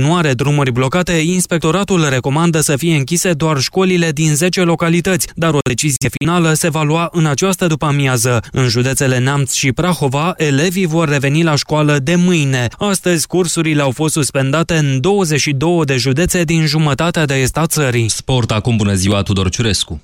continuare drumuri blocate, inspectoratul recomandă să fie închise doar școlile din 10 localități, dar o decizie finală se va lua în această după-amiază. În județele Neamț și Prahova, elevii vor reveni la școală de mâine. Astăzi, cursurile au fost suspendate în 22 de județe din jumătatea de est a țării. Sport acum, bună ziua, Tudor Ciurescu!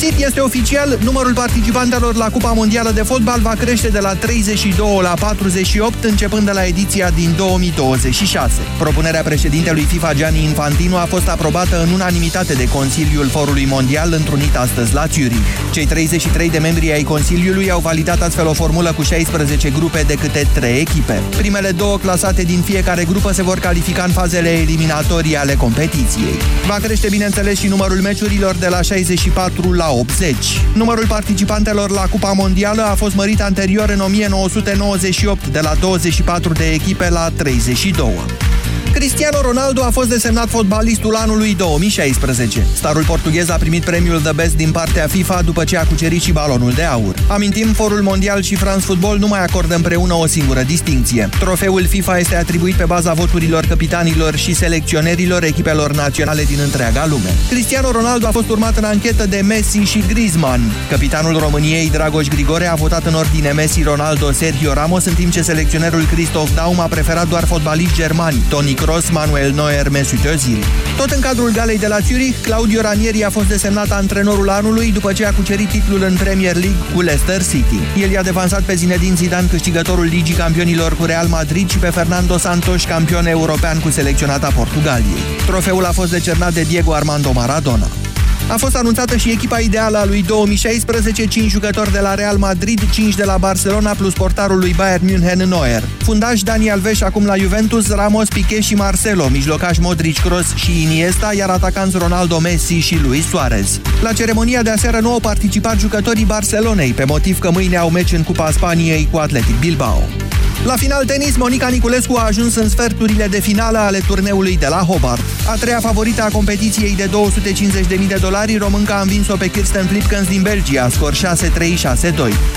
Găsit, este oficial, numărul participantelor la Cupa Mondială de Fotbal va crește de la 32 la 48, începând de la ediția din 2026. Propunerea președintelui FIFA Gianni Infantino a fost aprobată în unanimitate de Consiliul Forului Mondial întrunit astăzi la Zurich. Cei 33 de membri ai Consiliului au validat astfel o formulă cu 16 grupe de câte 3 echipe. Primele două clasate din fiecare grupă se vor califica în fazele eliminatorii ale competiției. Va crește, bineînțeles, și numărul meciurilor de la 64 la 80. Numărul participantelor la Cupa Mondială a fost mărit anterior în 1998 de la 24 de echipe la 32. Cristiano Ronaldo a fost desemnat fotbalistul anului 2016. Starul portughez a primit premiul The Best din partea FIFA după ce a cucerit și balonul de aur. Amintim, Forul Mondial și France Football nu mai acordă împreună o singură distinție. Trofeul FIFA este atribuit pe baza voturilor capitanilor și selecționerilor echipelor naționale din întreaga lume. Cristiano Ronaldo a fost urmat în anchetă de Messi și Griezmann. Capitanul României, Dragoș Grigore, a votat în ordine Messi, Ronaldo, Sergio Ramos, în timp ce selecționerul Christoph Daum a preferat doar fotbaliști germani, Toni Cross, Manuel Neuer, Mesut Özil. Tot în cadrul galei de la Zurich, Claudio Ranieri a fost desemnat antrenorul anului după ce a cucerit titlul în Premier League cu Leicester City. El i-a devansat pe Zinedine Zidane, câștigătorul Ligii Campionilor cu Real Madrid și pe Fernando Santos, campion european cu selecționata Portugaliei. Trofeul a fost decernat de Diego Armando Maradona. A fost anunțată și echipa ideală a lui 2016, 5 jucători de la Real Madrid, 5 de la Barcelona plus portarul lui Bayern München Neuer. Fundaș Dani Alves acum la Juventus, Ramos, Piqué și Marcelo, mijlocaș Modric, Kroos și Iniesta, iar atacanți Ronaldo, Messi și Luis Suarez. La ceremonia de aseară nu au participat jucătorii Barcelonei, pe motiv că mâine au meci în Cupa Spaniei cu Atletic Bilbao. La final tenis, Monica Niculescu a ajuns în sferturile de finală ale turneului de la Hobart. A treia favorită a competiției de 250.000 de dolari, românca a învins-o pe Kirsten Flipkens din Belgia, scor 6-3-6-2.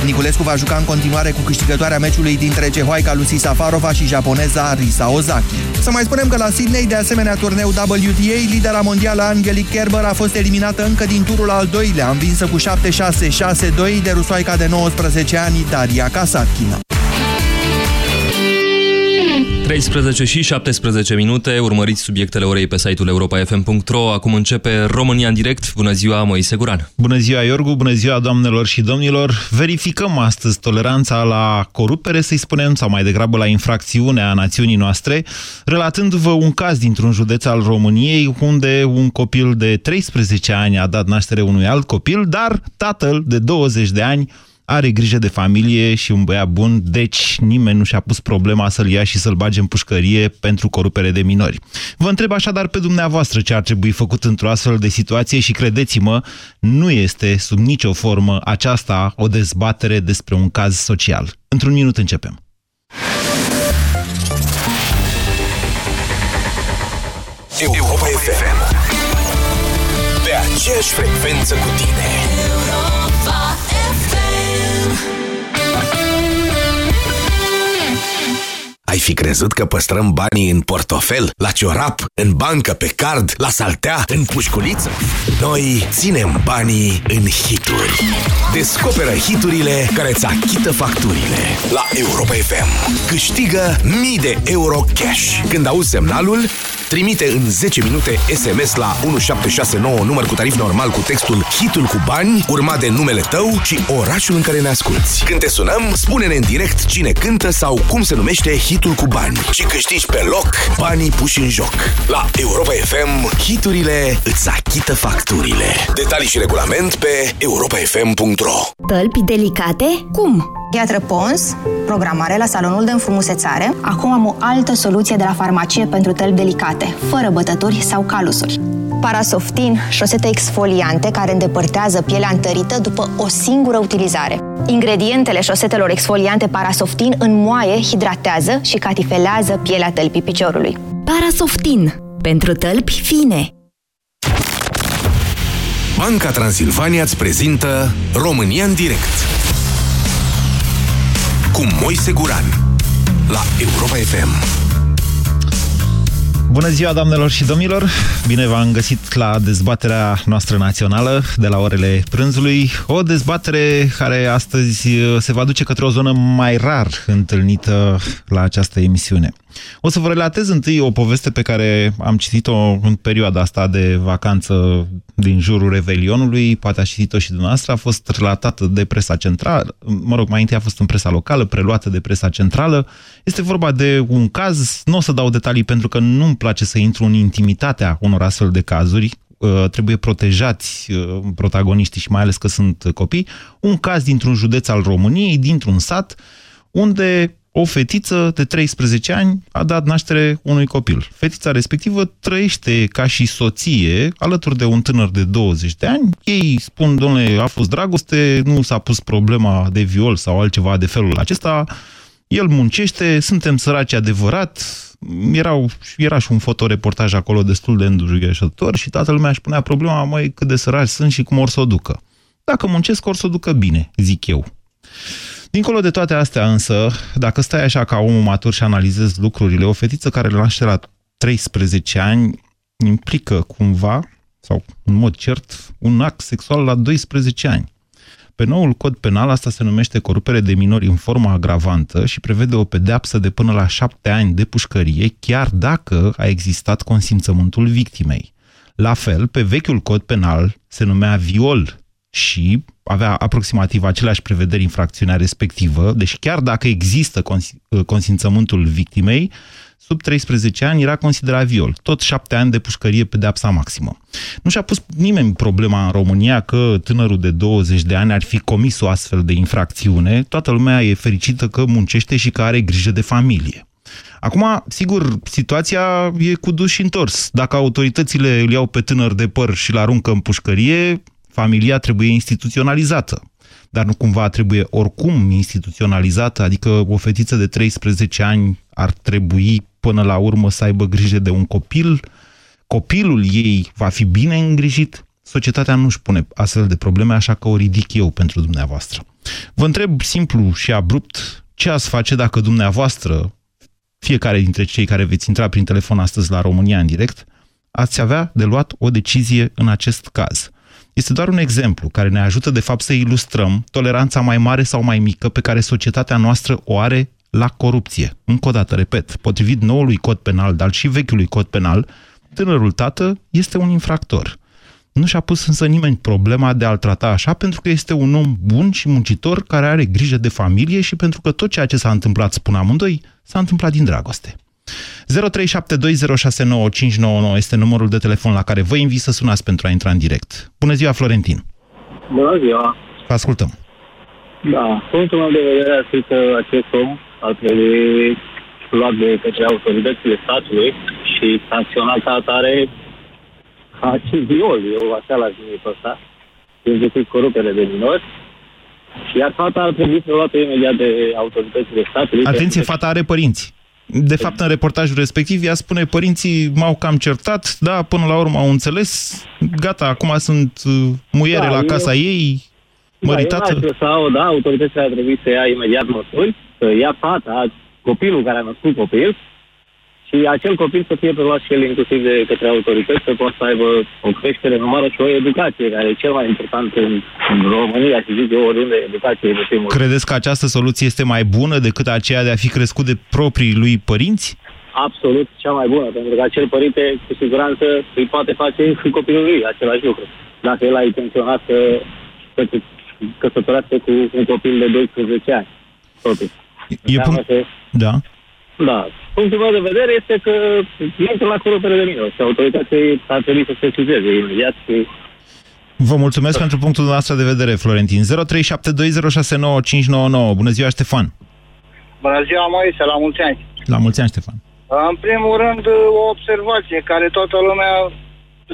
Niculescu va juca în continuare cu câștigătoarea meciului dintre cehoaica Lucy Safarova și japoneza Risa Ozaki. Să mai spunem că la Sydney, de asemenea turneu WTA, lidera mondială Angelique Kerber a fost eliminată încă din turul al doilea, învinsă cu 7-6-6-2 de rusoaica de 19 ani Daria Kasatkina. 13 și 17 minute, urmăriți subiectele orei pe site-ul europa.fm.ro. Acum începe România în direct. Bună ziua, Moise Guran. Bună ziua, Iorgu, bună ziua, doamnelor și domnilor. Verificăm astăzi toleranța la corupere, să-i spunem, sau mai degrabă la infracțiunea națiunii noastre, relatându-vă un caz dintr-un județ al României, unde un copil de 13 ani a dat naștere unui alt copil, dar tatăl de 20 de ani are grijă de familie și un băiat bun, deci nimeni nu și-a pus problema să-l ia și să-l bage în pușcărie pentru corupere de minori. Vă întreb așadar pe dumneavoastră ce ar trebui făcut într-o astfel de situație și credeți-mă, nu este sub nicio formă aceasta o dezbatere despre un caz social. Într-un minut începem. Europa FM Pe aceeași frecvență cu tine Ai fi crezut că păstrăm banii în portofel, la ciorap, în bancă, pe card, la saltea, în pușculiță? Noi ținem banii în hituri. Descoperă hiturile care îți achită facturile. La Europa FM. Câștigă mii de euro cash. Când auzi semnalul, trimite în 10 minute SMS la 1769 număr cu tarif normal cu textul Hitul cu bani, urmat de numele tău și orașul în care ne asculti. Când te sunăm, spune-ne în direct cine cântă sau cum se numește hit hitul cu bani și câștigi pe loc banii puși în joc. La Europa FM, hiturile îți achită facturile. Detalii și regulament pe europafm.ro Tălpi delicate? Cum? Gheatră Pons, programare la salonul de înfrumusețare. Acum am o altă soluție de la farmacie pentru tălpi delicate, fără bătături sau calusuri. Parasoftin, șosete exfoliante care îndepărtează pielea întărită după o singură utilizare. Ingredientele șosetelor exfoliante Parasoftin înmoaie, hidratează și catifelează pielea tălpii piciorului. Parasoftin. Pentru tălpi fine. Banca Transilvania îți prezintă România în direct cu Moise Guran Europa FM. Bună ziua, doamnelor și domnilor! Bine v-am găsit la dezbaterea noastră națională de la orele prânzului. O dezbatere care astăzi uh, se va duce către o zonă mai rar întâlnită la această emisiune. O să vă relatez întâi o poveste pe care am citit-o în perioada asta de vacanță din jurul Revelionului, poate a citit-o și dumneavoastră, a fost relatată de presa centrală, mă rog, mai întâi a fost în presa locală, preluată de presa centrală. Este vorba de un caz, nu o să dau detalii pentru că nu-mi place să intru în intimitatea unor astfel de cazuri, uh, trebuie protejați uh, protagoniștii și mai ales că sunt copii, un caz dintr-un județ al României, dintr-un sat, unde o fetiță de 13 ani a dat naștere unui copil. Fetița respectivă trăiește ca și soție alături de un tânăr de 20 de ani. Ei spun, domnule, a fost dragoste, nu s-a pus problema de viol sau altceva de felul acesta. El muncește, suntem săraci adevărat, erau, era și un fotoreportaj acolo destul de îndurugheșător și toată lumea își punea problema, mai cât de săraci sunt și cum or să o ducă. Dacă muncesc, or să o ducă bine, zic eu. Dincolo de toate astea însă, dacă stai așa ca omul matur și analizezi lucrurile, o fetiță care naște la 13 ani implică cumva, sau în mod cert, un act sexual la 12 ani. Pe noul cod penal asta se numește corupere de minori în formă agravantă și prevede o pedeapsă de până la șapte ani de pușcărie, chiar dacă a existat consimțământul victimei. La fel, pe vechiul cod penal se numea viol și avea aproximativ aceleași prevederi infracțiunea respectivă, deci chiar dacă există cons consimțământul victimei, sub 13 ani era considerat viol. Tot șapte ani de pușcărie pedeapsa maximă. Nu și-a pus nimeni problema în România că tânărul de 20 de ani ar fi comis o astfel de infracțiune. Toată lumea e fericită că muncește și că are grijă de familie. Acum, sigur, situația e cu dus și întors. Dacă autoritățile îl iau pe tânăr de păr și îl aruncă în pușcărie, familia trebuie instituționalizată. Dar nu cumva trebuie oricum instituționalizată, adică o fetiță de 13 ani ar trebui până la urmă să aibă grijă de un copil, copilul ei va fi bine îngrijit, societatea nu își pune astfel de probleme, așa că o ridic eu pentru dumneavoastră. Vă întreb simplu și abrupt ce ați face dacă dumneavoastră, fiecare dintre cei care veți intra prin telefon astăzi la România în direct, ați avea de luat o decizie în acest caz. Este doar un exemplu care ne ajută de fapt să ilustrăm toleranța mai mare sau mai mică pe care societatea noastră o are la corupție. Încă o dată, repet, potrivit noului cod penal, dar și vechiului cod penal, tânărul tată este un infractor. Nu și-a pus însă nimeni problema de a-l trata așa pentru că este un om bun și muncitor care are grijă de familie și pentru că tot ceea ce s-a întâmplat, spun amândoi, s-a întâmplat din dragoste. 0372069599 este numărul de telefon la care vă invit să sunați pentru a intra în direct. Bună ziua, Florentin! Bună ziua! Vă ascultăm! Da, punctul meu de vedere ar fi că acest om ar trebui luat de către autoritățile statului și sancționat ca atare ca și viol, eu așa l-aș numi pe ăsta, inclusiv corupere de minori, și iar fata ar trebui să luată imediat de autoritățile statului. Atenție, fata are părinți. De fapt, în reportajul respectiv, ea spune, părinții m-au cam certat, da, până la urmă au înțeles, gata, acum sunt uh, muiere da, la casa eu... ei, măritată. Da, sau, da, autoritățile ar trebui să ia imediat măsuri, să ia fata, copilul care a născut copil, și acel copil să fie preluat și el inclusiv de către autorități, să poată să aibă o creștere numară și o educație, care e cel mai important în, în România și zic eu oriunde educație de primul Credeți că această soluție este mai bună decât aceea de a fi crescut de proprii lui părinți? Absolut cea mai bună, pentru că acel părinte cu siguranță îi poate face și copilul lui același lucru. Dacă el a intenționat să, să căsătorească cu un copil de 12 ani. Totuși. E punct... Da. Da. Punctul meu de vedere este că intră la corupere de minori și autorității ar trebui să se sesizeze imediat și Vă mulțumesc da. pentru punctul nostru de vedere, Florentin. 0372069599. Bună ziua, Ștefan! Bună ziua, Moise, la mulți ani! La mulți ani, Ștefan! În primul rând, o observație care toată lumea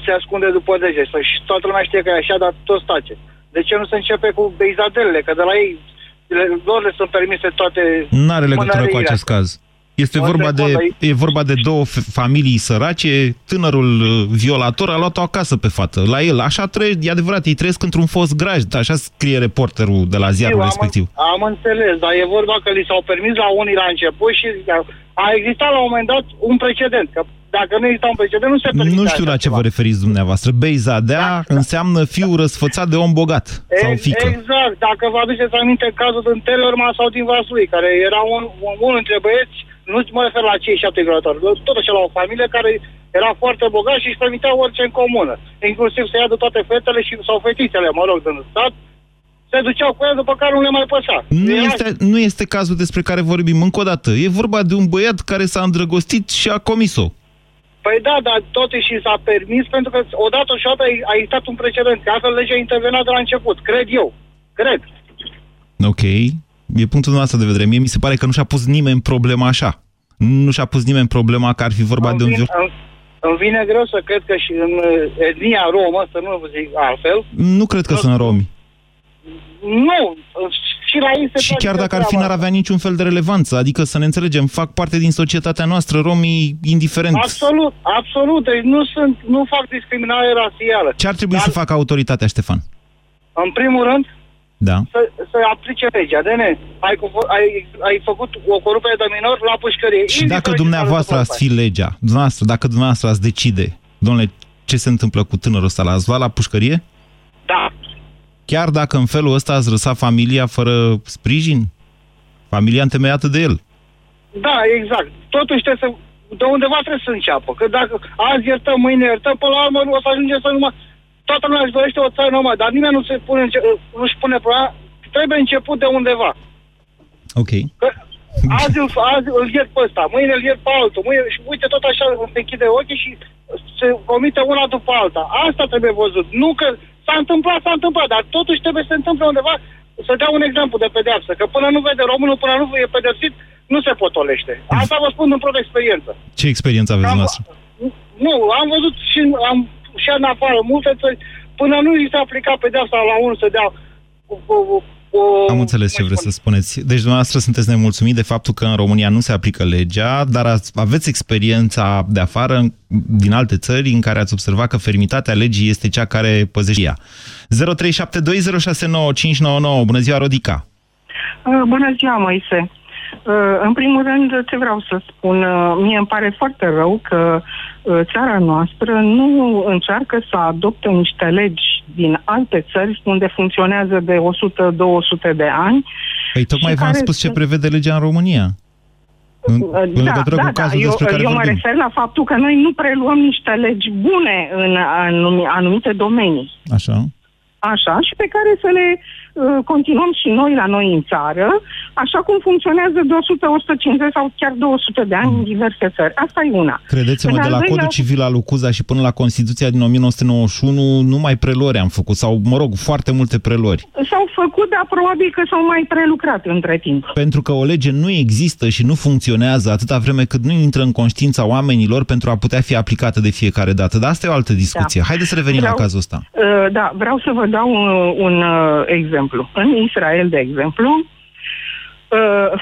se ascunde după dege și toată lumea știe că e așa, dar tot tace. De ce nu se începe cu beizadelele? Că de la ei lor le sunt permise toate... Nu are legătură cu acest caz. Este vorba de, e vorba de două familii sărace, tânărul uh, violator a luat-o acasă pe fată, la el. Așa trăie, e adevărat, ei trăiesc într-un fost graj, așa scrie reporterul de la ziarul Eu, respectiv. Am, am înțeles, dar e vorba că li s-au permis la unii la început și a existat la un moment dat un precedent, că dacă nu exista un precedent, nu se permitea Nu știu la așa ce ceva. vă referiți dumneavoastră. Beizadea Da. înseamnă fiu răsfățat de om bogat sau E- fică. Exact. Dacă vă aduceți aminte cazul din Tellerman sau din Vaslui, care era un, un, unul dintre băieți, nu mă refer la cei șapte violatori, tot așa la o familie care era foarte bogat și își permitea orice în comună. Inclusiv să ia de toate fetele și, sau fetițele, mă rog, din stat, se duceau cu el, după care nu le mai păsa. Nu Era- este, nu este cazul despre care vorbim încă o dată. E vorba de un băiat care s-a îndrăgostit și a comis-o. Păi da, dar totuși și s-a permis pentru că odată și odată a existat un precedent. Că altfel legea intervenea de la început, cred eu. Cred. Ok, e punctul nostru de vedere. Mie mi se pare că nu și-a pus nimeni problema așa. Nu și-a pus nimeni problema că ar fi vorba de un Îmi viol... vine, îmi, îmi vine greu să cred că și în uh, etnia romă, să nu vă zic altfel, Nu cred că sunt romi. nu, și la ei se Și face chiar dacă ar fi, treaba n-ar avea niciun fel de relevanță. Adică să ne înțelegem, fac parte din societatea noastră, romii, indiferent. Absolut, absolut. Deci nu sunt, nu fac discriminare rasială. Ce ar trebui Dar, să facă autoritatea, Ștefan? În primul rând, Da. să, să aplice legea. De ne, ai, cu- ai, ai făcut o corupere de minor la pușcărie. Și Indiferent dacă ce dumneavoastră s-a ați fi întâmplat. legea, dumneavoastră, dacă dumneavoastră ați decide, domnule, ce se întâmplă cu tânărul ăsta, l-ați luat la pușcărie? Da. Chiar dacă în felul ăsta ați lăsat familia fără sprijin? Familia întemeiată de el. Da, exact. Totuși trebuie să, de undeva trebuie să înceapă. Că dacă azi iertăm, mâine iertăm, până la urmă o să ajungem să numai... Toată lumea își dorește o țară numai, dar nimeni nu se pune, înce- nu-și pune problema. Trebuie început de undeva. Ok. Că azi, îl, azi îl iert pe ăsta, mâine îl iert pe altul, mâine, și uite tot așa se închide ochii și se comite una după alta. Asta trebuie văzut. Nu că s-a întâmplat, s-a întâmplat, dar totuși trebuie să se întâmple undeva să dea un exemplu de pedeapsă. Că până nu vede românul, până nu e pedepsit, nu se potolește. Asta vă spun din proprie experiență. Ce experiență aveți Am, dumneavoastră? nu, am văzut și, am, și în afară multe țări, până nu i se aplica pedeapsa la unul să dea o, o, o, Am înțeles ce vreți să spuneți. Deci dumneavoastră sunteți nemulțumit de faptul că în România nu se aplică legea, dar ați, aveți experiența de afară, din alte țări, în care ați observat că fermitatea legii este cea care păzește ea. 0372069599. Bună ziua, Rodica! Uh, Bună ziua, Moise. Uh, În primul rând, ce vreau să spun, uh, mie îmi pare foarte rău că uh, țara noastră nu încearcă să adopte niște legi din alte țări unde funcționează de 100-200 de ani. Păi tocmai Și v-am care spus ce sunt- prevede legea în România. În, Uh, în legătură cu cazul eu, despre care eu mă vorbim. refer la faptul că noi nu preluăm niște legi bune în anumi- anumite domenii. Așa. Așa, și pe care să le uh, continuăm și noi la noi în țară, așa cum funcționează de 100, 150 sau chiar 200 de ani în diverse țări. Asta e una. Credeți-mă, În de al la doilea- Codul Civil al lui Cuza și până la Constituția din 1991, numai prelori am făcut, sau, mă rog, foarte multe prelori. S-au făcut, dar probabil că s-au mai prelucrat între timp. Pentru că o lege nu există și nu funcționează atâta vreme cât nu intră în conștiința oamenilor pentru a putea fi aplicată de fiecare dată. Dar asta e o altă discuție. Da. Haideți să revenim Vreau- la cazul ăsta. Uh, Da, vreau să vă dau un, un uh, exemplu. În Israel, de exemplu, uh,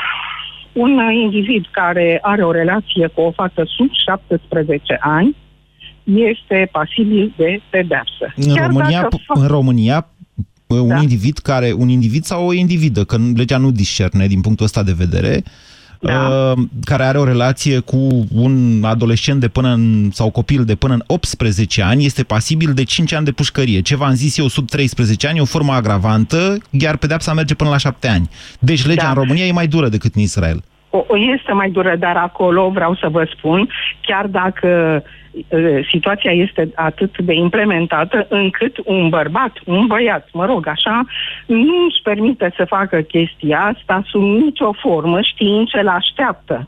un individ care are o relație cu o fată sub 17 ani este pasibil de pedeapsă. În România, dacă fa- în România un Da. individ care, un individ sau o individă, că legea nu discerne din punctul ăsta de vedere, Da. uh, care are o relație cu un adolescent de până în, sau copil de până în 18 ani, este pasibil de 5 ani de pușcărie. Ce v-am zis eu, sub 13 ani, e o formă agravantă, iar pedepsa merge până la 7 ani. Deci legea Da. în România e mai dură decât în Israel. O, o este mai dură, dar acolo vreau să vă spun, chiar dacă uh, situația este atât de implementată încât un bărbat, un băiat, mă rog, așa, nu își permite să facă chestia asta sub nicio formă, știind ce l-așteaptă.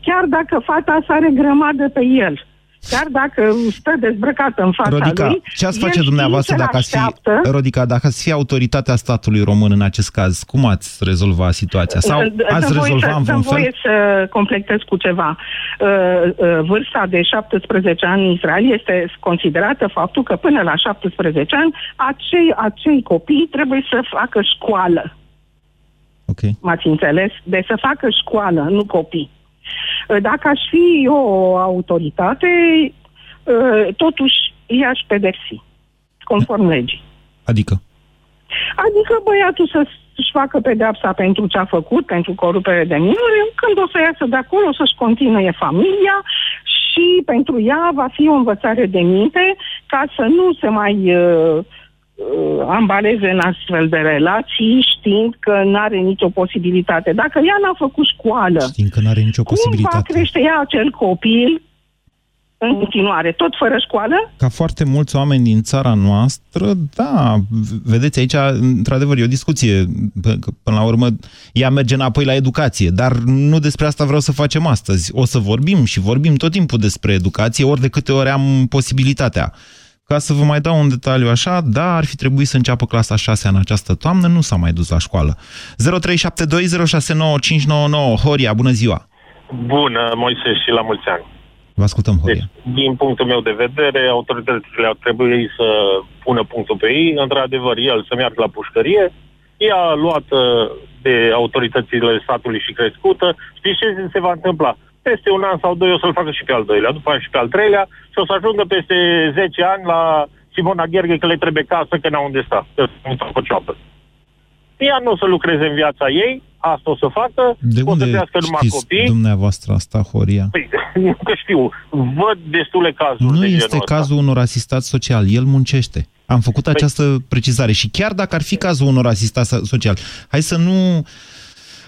Chiar dacă fata sa are grămadă pe el, chiar dacă stă dezbrăcată în fața Rodica, lui, ce ați el face știind dumneavoastră ce dacă ați fi, l-așteaptă, Rodica, dacă ați fi autoritatea statului român în acest caz, cum ați rezolva situația? Sau Dă- ați dă voie rezolva să, în dă vreun voie fel? să completez cu ceva. Uh, uh, Vârsta de 17 ani în Israel este considerată faptul că până la 17 ani acei, acei copii trebuie să facă școală. Ok. M-ați înțeles? De să facă școală, nu copii. Uh, Dacă aș fi eu o autoritate, uh, totuși i-aș pedepsi, conform legii. Adică? Adică băiatul să să-și facă pedeapsa pentru ce a făcut, pentru corupere de minori, când o să iasă de acolo, o să-și continue familia și pentru ea va fi o învățare de minte ca să nu se mai uh, uh, ambaleze în astfel de relații știind că nu are nicio posibilitate. Dacă ea n-a făcut școală, Știind că nu are nicio cum va posibilitate. crește ea acel copil în continuare, tot fără școală? Ca foarte mulți oameni din țara noastră, da, v- vedeți aici, într-adevăr, e o discuție. P- că, Până la urmă, ea merge înapoi la educație, dar nu despre asta vreau să facem astăzi. O să vorbim și vorbim tot timpul despre educație, ori de câte ori am posibilitatea. Ca să vă mai dau un detaliu așa, da, ar fi trebuit să înceapă clasa 6 în această toamnă, nu s-a mai dus la școală. 0372069599 Horia, bună ziua! Bună, Moise, și la mulți ani. Vă ascultăm, Horia. Deci, din punctul meu de vedere, autoritățile ar trebui să pună punctul pe ei. Într-adevăr, el să meargă la pușcărie. Ea luată de autoritățile statului și crescută. Știți ce se va întâmpla? Peste un an sau doi o să-l facă și pe al doilea, după aia și pe al treilea și o să ajungă peste 10 ani la Simona Gherghe că le trebuie casă, că n-au unde sta, că nu fac o cioapă. Ea nu o să lucreze în viața ei, asta o să facă, De o să unde crească numai știți copii. dumneavoastră asta, Horia? Păi, nu că știu, văd destule cazuri Nu de este genul ăsta. cazul unor asistați social, el muncește. Am făcut această precizare și chiar dacă ar fi cazul unor asistați social, hai să nu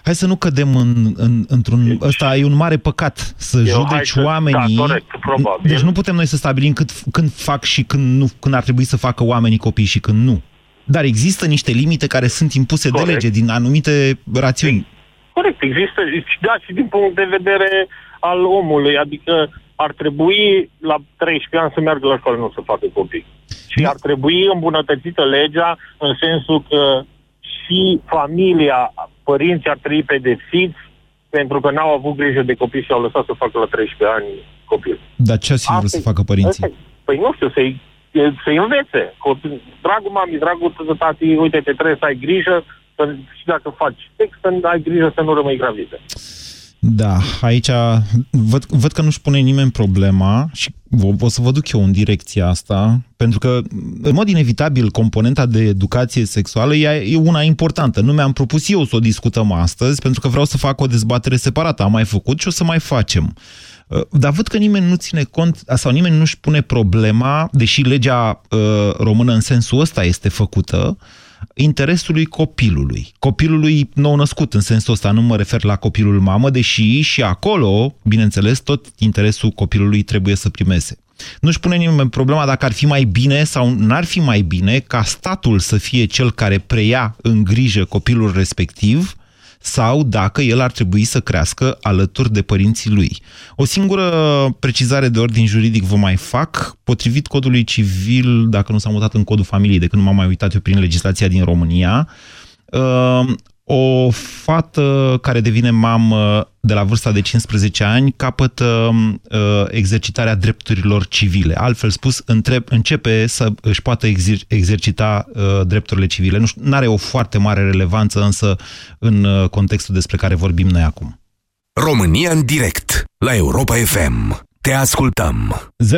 hai să nu cădem în, în, într-un... Ăsta e un mare păcat, să Eu, hai judeci să- oamenii... da, corect, probabil. Deci nu putem noi să stabilim cât, când fac și când, nu, când ar trebui să facă oamenii copii și când nu. Dar există niște limite care sunt impuse Corect. de lege din anumite rațiuni. Corect, există, și da, și din punct de vedere al omului, adică ar trebui la 13 ani să meargă la școală, nu să facă copii. Și ar trebui îmbunătățită legea în sensul că și familia, părinții ar trebui pedepsiți pentru că n-au avut grijă de copii și au lăsat să facă la 13 ani copil. Dar ce ați fi vrut Asta să e- facă părinții? asta e. Păi nu știu, să-i, să-i învețe. Copii- Dragul mami, dragul tati, uite, te trebuie să ai grijă să, și dacă faci sex, să ai grijă să nu rămâi gravidă. Da, aici văd, văd că nu-și pune nimeni problema și o, o să vă duc eu în direcția asta, pentru că, în mod inevitabil, componenta de educație sexuală e, e una importantă. Nu mi-am propus eu să o discutăm astăzi, pentru că vreau să fac o dezbatere separată. Am mai făcut și o să mai facem. Uh, Dar văd că nimeni nu ține cont, sau nimeni nu-și pune problema, deși legea uh, română în sensul ăsta este făcută, interesului copilului. Copilului nou-născut, în sensul ăsta nu mă refer la copilul mamă, deși și acolo, bineînțeles, tot interesul copilului trebuie să primeze. Nu-și pune nimeni problema dacă ar fi mai bine sau n-ar fi mai bine ca statul să fie cel care preia în grijă copilul respectiv sau dacă el ar trebui să crească alături de părinții lui. O singură precizare de ordin juridic vă mai fac. Potrivit codului civil, dacă nu s-a mutat în codul familiei, de când nu m-am mai uitat eu prin legislația din România, uh, o fată care devine mamă de la vârsta de 15 ani capătă uh, exercitarea drepturilor civile. Altfel spus, întreb, începe să își poată exer- exercita uh, drepturile civile. Nu are o foarte mare relevanță însă în uh, contextul despre care vorbim noi acum. România în direct la Europa FM. Te ascultăm. 0372069599.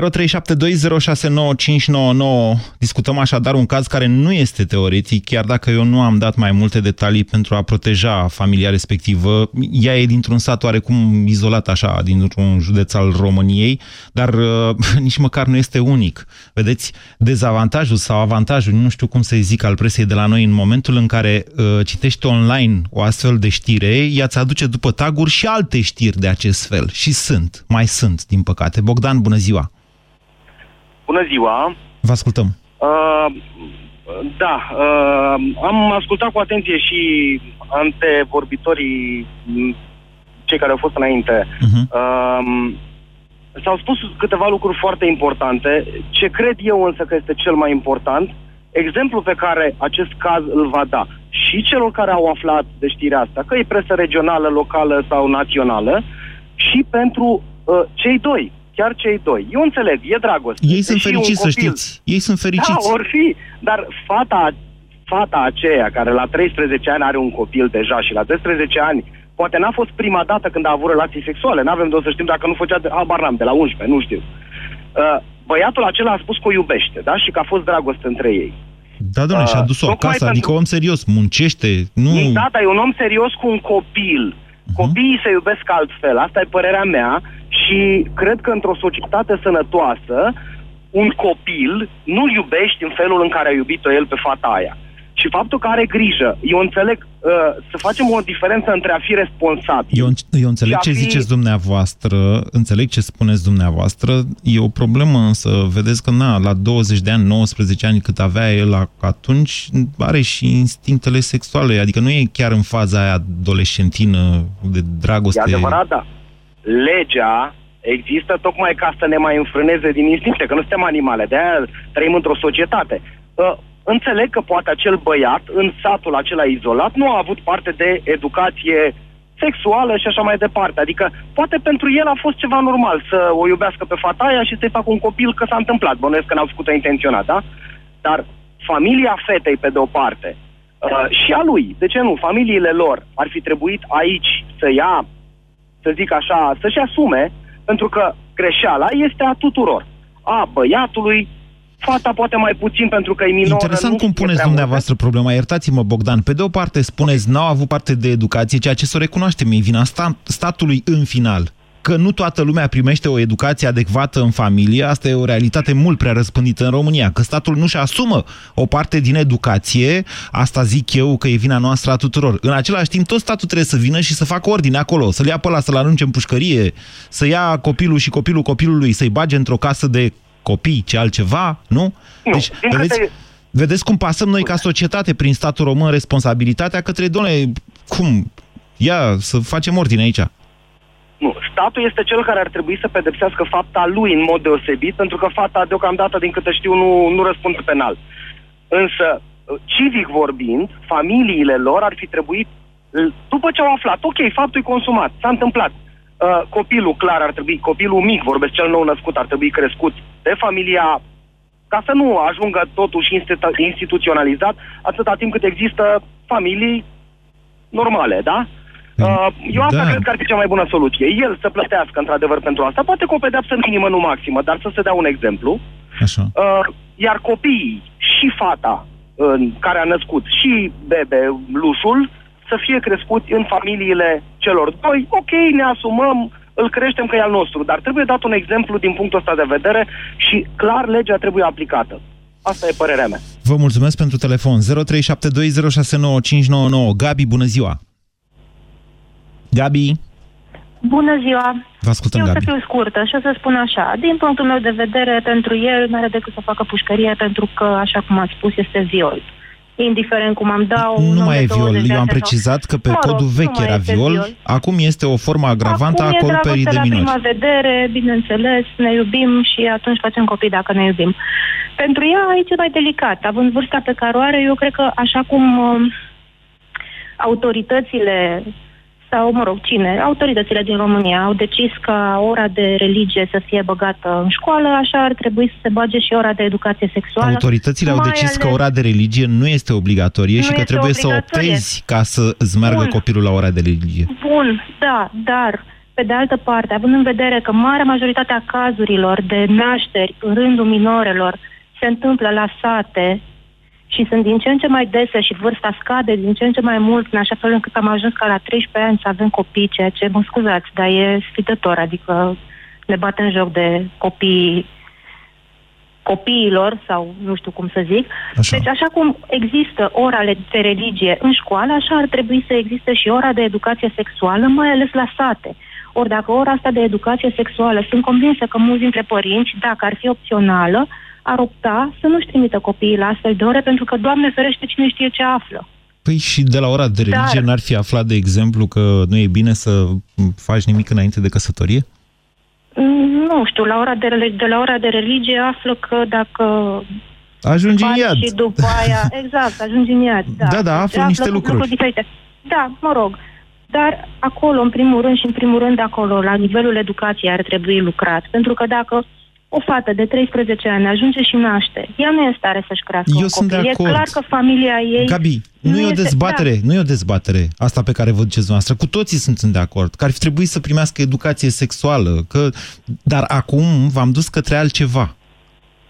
Discutăm așadar un caz care nu este teoretic, chiar dacă eu nu am dat mai multe detalii pentru a proteja familia respectivă. Ea e dintr-un sat oarecum izolat așa, dintr-un județ al României, dar uh, nici măcar nu este unic. Vedeți, dezavantajul sau avantajul, nu știu cum să-i zic, al presei de la noi în momentul în care uh, citești online o astfel de știre, ea ți aduce după taguri și alte știri de acest fel. Și sunt, mai sunt, din păcate. Bogdan, bună ziua! Bună ziua! Vă ascultăm. Uh, da, uh, am ascultat cu atenție și antevorbitorii, m, cei care au fost înainte. Uh-huh. Uh, s-au spus câteva lucruri foarte importante. Ce cred eu însă că este cel mai important, exemplul pe care acest caz îl va da și celor care au aflat de știrea asta, că e presă regională, locală sau națională, și pentru uh, cei doi, chiar cei doi. Eu înțeleg, e dragoste. Ei sunt Deși un fericiți, să copil- știți. Ei sunt fericiți. Da, or fi, dar fata, fata aceea care la 13 ani are un copil deja și la 13 ani poate n-a fost prima dată când a avut relații sexuale, n-avem de o să știm dacă nu făcea, de, habar n-am, de la 11, nu știu. Uh, băiatul acela a spus că o iubește, da? Și că a fost dragoste între ei. Da, domnule, și-a dus-o Uh, acasă, tocmai adică pentru- om serios, muncește, nu... Da, dar e un om serios cu un copil. Copiii se iubesc altfel, asta e părerea mea și cred că într-o societate sănătoasă un copil nu-l iubești în felul în care a iubit-o el pe fata aia. Și faptul că are grijă, eu înțeleg uh, să facem o diferență între a fi responsabil. Eu, eu înțeleg și a ce fi- ziceți dumneavoastră, înțeleg ce spuneți dumneavoastră, e o problemă însă, vedeți că na, la 20 de ani, 19 ani cât avea el a- atunci, are și instinctele sexuale, adică nu e chiar în faza aia adolescentină de dragoste. E adevărat, da. Legea există tocmai ca să ne mai înfrâneze din instincte, că nu suntem animale, de aia trăim într-o societate. Uh, înțeleg că poate acel băiat, în satul acela izolat, nu a avut parte de educație sexuală și așa mai departe. Adică, poate pentru el a fost ceva normal să o iubească pe fata aia și să-i facă un copil că s-a întâmplat. Bănuiesc că n-au făcut-o intenționat, da? Dar familia fetei, pe de o parte, uh, și a lui, de ce nu? Familiile lor ar fi trebuit aici să ia să zic așa, să-și asume, pentru că greșeala este a tuturor. A băiatului, fata poate mai puțin pentru că e minoră. Interesant nu cum știe puneți prea dumneavoastră problema. Iertați-mă, Bogdan. Pe de o parte spuneți, n-au avut parte de educație, ceea ce să o recunoaștem, e vina sta- statului în final. Că nu toată lumea primește o educație adecvată în familie, asta e o realitate mult prea răspândită în România. Că statul nu-și asumă o parte din educație, asta zic eu că e vina noastră a tuturor. În același timp, tot statul trebuie să vină și să facă ordine acolo, să-l ia pe ăla, să-l arunce în pușcărie, să ia copilul și copilul copilului, să-i bage într-o casă de copii, ce altceva, nu? Nu, Deci, din vedeți, câte- Vedeți cum pasăm noi ca societate prin statul român responsabilitatea către, domnule, cum? Ia să facem ordine aici. Nu, statul este cel care ar trebui să pedepsească fapta lui în mod deosebit, pentru că fata deocamdată, din câte știu, nu, nu răspunde penal. Însă, civic vorbind, familiile lor ar fi trebuit, după ce au aflat, ok, faptul e consumat, s-a întâmplat, uh, copilul clar ar trebui, copilul mic, vorbesc cel nou născut, ar trebui crescut de familia ca să nu ajungă totuși institu- instituționalizat atâta timp cât există familii normale, da? Uh, eu asta da. cred că ar fi cea mai bună soluție. El să plătească într-adevăr pentru asta, poate cu o pedeapsă minimă, nu maximă, dar să se dea un exemplu. Așa. Uh, iar copiii și fata uh, care a născut și bebe, lușul, să fie crescuți în familiile celor doi. Ok, ne asumăm, îl creștem că e al nostru, dar trebuie dat un exemplu din punctul ăsta de vedere și clar legea trebuie aplicată. Asta e părerea mea. Vă mulțumesc pentru telefon. 0372069599. Gabi, bună ziua! Gabi, Bună ziua! vă ascultăm, Eu o să Gabi. fiu scurtă și o să spun așa. Din punctul meu de vedere, pentru el nu are decât să facă pușcărie pentru că, așa cum ați spus, este viol. Indiferent cum am dau... un Nu om mai de e 20 viol. de Eu am ani sau- precizat că pe Mă rog, codul nu vechi mai era este viol. Acum este o formă agravantă a Acum e corupării de dragoste la minori. prima vedere, bineînțeles, ne iubim și atunci facem copii dacă ne iubim. Pentru ea aici e mai delicat. Având vârsta pe care o are, eu cred că așa cum um, autoritățile sau, mă rog, cine, autoritățile din România au decis ca ora de religie să fie băgată în școală, așa ar trebui să se bage și ora de educație sexuală. Autoritățile au mai decis că ales- ora de religie nu este obligatorie Nu și că este trebuie să obligatorie. optezi ca să îți meargă Bun. copilul la ora de religie. Bun, da, dar, pe de altă parte, având în vedere că marea majoritate a cazurilor de nașteri în rândul minorelor se întâmplă la sate și sunt din ce în ce mai dese și vârsta scade din ce în ce mai mult, în așa fel încât am ajuns ca la 13 ani să avem copii, ceea ce, mă scuzați, dar e sfidător, adică ne batem joc de copii copiilor sau nu știu cum să zic. Așa. Deci așa cum există ora de religie în școală, așa ar trebui să existe și ora de educație sexuală, mai ales la sate. Ori dacă ora asta de educație sexuală, sunt convinsă că mulți dintre părinți, dacă ar fi opțională, ar opta să nu-și trimită copiii la astfel de ore, pentru că, Doamne ferește, cine știe ce află. Păi și de la ora de Dar- religie n-ar fi aflat, de exemplu, că nu e bine să faci nimic înainte de căsătorie? Mm, Nu știu, la ora de, rele- de la ora de religie află că dacă Ajungi în faci iad. și după aia, exact, ajungi în iad. Da, Da, da, află Deci niște cu lucruri. diferite. Da, mă rog. Dar acolo, în primul rând și în primul rând acolo, la nivelul educației ar trebui lucrat. Pentru că dacă o fată de 13 ani ajunge și naște, ea nu e în stare să-și crească Eu un sunt de copil. acord. E clar că familia ei... Gabi, nu, e o este- dezbatere, Da. nu e o dezbatere asta pe care vă duceți noastră. Cu toții sunt de acord, că ar fi trebuit să primească educație sexuală, că... dar acum v-am dus către altceva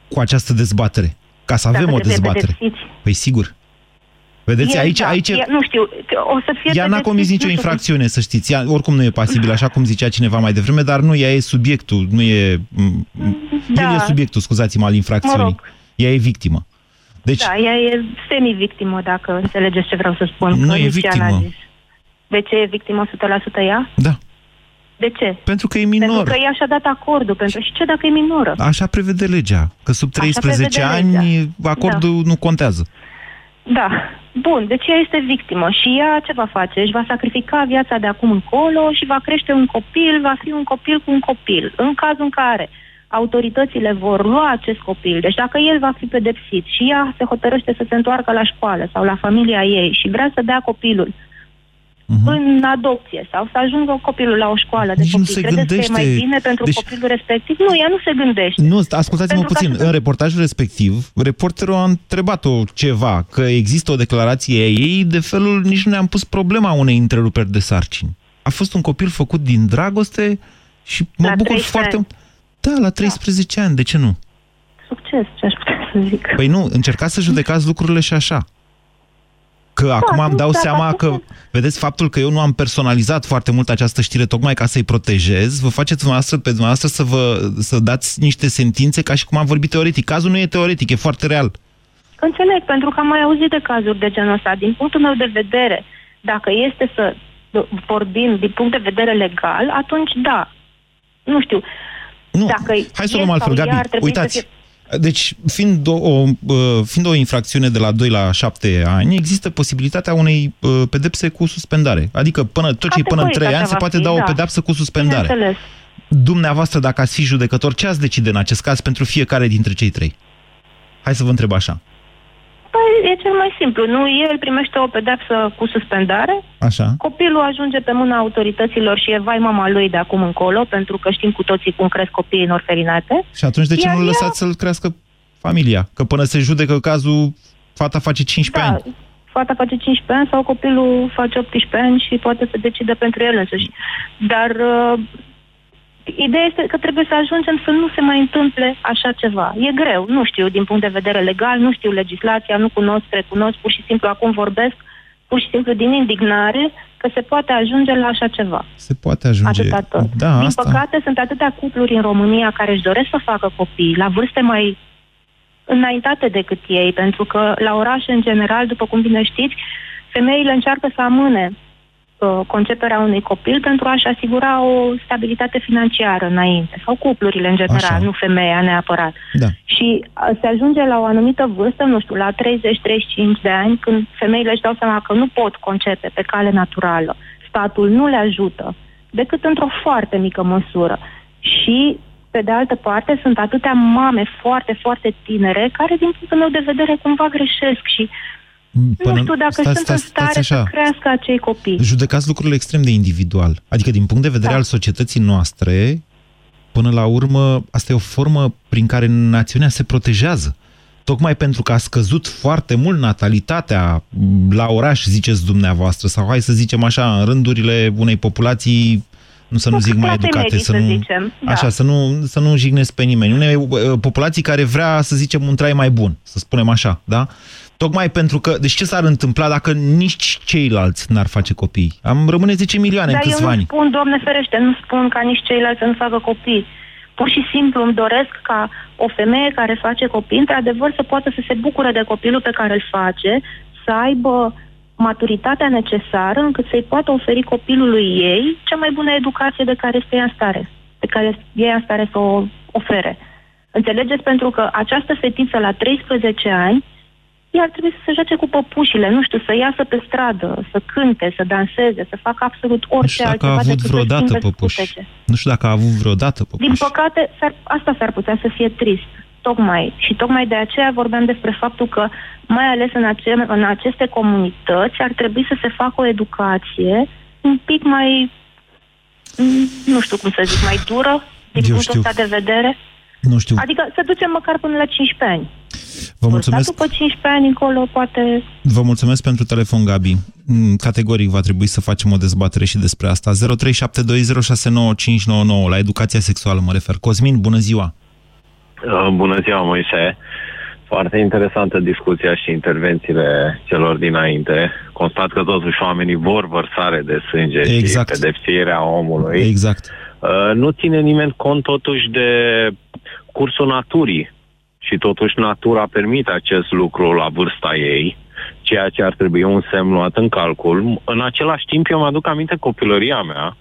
cu această dezbatere, ca să avem Dacă o trebuie dezbatere. pedepsiți. Păi sigur. Vedeți, El, aici, da, aici e, nu știu, o să fie ea n-a pedepsit, comis nicio nu știu cum- infracțiune, să știți. Ea oricum nu e pasibil, așa cum zicea cineva mai devreme, dar nu, ea e subiectul, nu e... Da. El e subiectul, scuzați-mă, al infracțiunii. Mă rog. Ea e victimă. Deci, Da, ea e semi-victimă, dacă înțelegeți ce vreau să spun. Nu că e nici ea victimă. n-a zis. De ce e victimă 100% ea? Da. De ce? pentru că e minor. Pentru că ea și-a dat acordul. Pentru... Și ce dacă e minoră? Așa prevede legea, că sub Așa 13 prevede ani legea. acordul nu contează. Da. Bun, deci ea este victimă și ea ce va face? Își va sacrifica viața de acum încolo și va crește un copil, va fi un copil cu un copil. În cazul în care autoritățile vor lua acest copil, deci dacă el va fi pedepsit și ea se hotărăște să se întoarcă la școală sau la familia ei și vrea să dea copilul în adopție sau să ajungă copilul la o școală de Mhm. Nici nu copii, se credeți că e mai gândește. bine pentru Deci- copilul respectiv? Nu, ea nu se gândește. Nu, ascultați-mă Pentru că puțin. asta- În reportajul respectiv, reporterul a întrebat-o ceva, că există o declarație a ei, de felul nici nu ne-am pus problema unei întreruperi de sarcini. A fost un copil făcut din dragoste și mă La bucur 13 foarte ani. Da, la 13 ani, de ce nu? Succes, ce aș putea să zic. Păi nu, încercați să judecați lucrurile și așa. Că acum îmi dau da, seama da, că, vedeți, faptul că eu nu am personalizat foarte mult această știre tocmai ca să-i protejez, vă faceți dumneavoastră pe dumneavoastră să, vă, să dați niște sentințe ca și cum am vorbit teoretic. Cazul nu e teoretic, e foarte real. Înțeleg, pentru că am mai auzit de cazuri de genul ăsta. Din punctul meu de vedere, dacă este să vorbim din punct de vedere legal, atunci da. Nu știu. Nu, dacă hai să o el luăm altfel, sau ea Gabi. ar trebui să Uitați, fie- deci fiind o, o, uh, fiind o infracțiune de la 2 la 7 ani, există posibilitatea unei uh, pedepse cu suspendare. Adică până, tot ce e până în 3 ani se va poate fi, da o da. pedepsă cu suspendare. Bineînțeles. Dumneavoastră, dacă ați fi judecător, ce ați decide în acest caz pentru fiecare dintre cei trei? Hai să vă întreb așa. Păi e cel mai simplu, nu? El primește o pedepsă cu suspendare, Așa. copilul ajunge pe mâna autorităților și e vai mama lui de acum încolo, pentru că știm cu toții cum cresc copiii în orfelinate. Și atunci de ce Iar nu ea- lăsați să-l crească familia? Că până se judecă cazul, fata face 15 Da, ani. fata face 15 ani sau copilul face 18 ani și poate să decide pentru el însuși. Dar uh, ideea este că trebuie să ajungem să nu se mai întâmple așa ceva. E greu, nu știu din punct de vedere legal, nu știu legislația, nu cunosc, recunosc, pur și simplu acum vorbesc, pur și simplu din indignare că se poate ajunge la așa ceva. Se poate ajunge. Atâta tot. Da, Din asta. păcate, sunt atâtea cupluri în România care își doresc să facă copii la vârste mai înaintate decât ei, pentru că la orașe, în general, după cum bine știți, femeile încearcă să amâne uh, conceperea unui copil pentru a-și asigura o stabilitate financiară înainte, sau cuplurile în general, Așa. nu femeia neapărat. Da. Și uh, se ajunge la o anumită vârstă, nu știu, la 30-35 de ani, când femeile își dau seama că nu pot concepe pe cale naturală, statul nu le ajută, decât într-o foarte mică măsură. Și, pe de altă parte, sunt atâtea mame foarte, foarte tinere care, din punctul meu de vedere, cumva greșesc și nu știu dacă stați, sunt în stați, stare stați să așa. crească acei copii. Judecați lucrurile extrem de individual. Adică din punct de vedere Da. al societății noastre, până la urmă, asta e o formă prin care națiunea se protejează. Tocmai pentru că a scăzut foarte mult natalitatea la oraș, ziceți dumneavoastră, sau hai să zicem așa, în rândurile unei populații, nu să nu zic mai clase educate, medii, să să nu, zicem, da. așa, să nu, să nu jignesc pe nimeni. Unei uh, populații care vrea, să zicem, un trai mai bun, să spunem așa, da? Tocmai pentru că, deci ce s-ar întâmpla dacă nici ceilalți n-ar face copii? Am rămâne 10 milioane Dar în eu câțiva nu ani. spun, Doamne ferește, nu spun ca nici ceilalți să nu facă copii. Pur și simplu îmi doresc ca o femeie care face copii, într-adevăr, să poată să se bucure de copilul pe care îl face, să aibă maturitatea necesară încât să-i poată oferi copilului ei cea mai bună educație de care este ea în stare, pe care e ea în stare să o ofere. Înțelegeți? Pentru că această fetiță la 13 ani ea ar trebui să se joace cu păpușile, nu știu, să iasă pe stradă, să cânte, să danseze, să facă absolut Nu orice știu dacă a altceva avut decât să vreodată schimbe păpuși. scutece. Nu știu dacă a avut vreodată păpuși. Din păcate, s-ar, asta s-ar putea să fie trist. Tocmai. Și tocmai de aceea vorbeam despre faptul că, mai ales în, ace- în aceste comunități, ar trebui să se facă o educație un pic mai, mm, nu știu cum să zic, mai dură, din Eu punctul știu. ăsta de vedere. Nu știu. Adică să ducem măcar până la 15 ani. Vă mulțumesc, Dar după 15 ani încolo, poate vă mulțumesc pentru telefon, Gabi. Mm, Categoric va trebui să facem o dezbatere și despre asta. 0372069599 la educația sexuală mă refer. Cosmin, bună ziua! Uh, Bună ziua, Moise. Foarte interesantă discuția și intervențiile celor dinainte. Constat că totuși oamenii vor vărsare de sânge Exact. și pedepsirea omului. Exact. Uh, nu ține nimeni cont totuși de cursul naturii și totuși natura permite acest lucru la vârsta ei, ceea ce ar trebui un semn luat în calcul. În același timp, eu mă aduc aminte copilăria mea,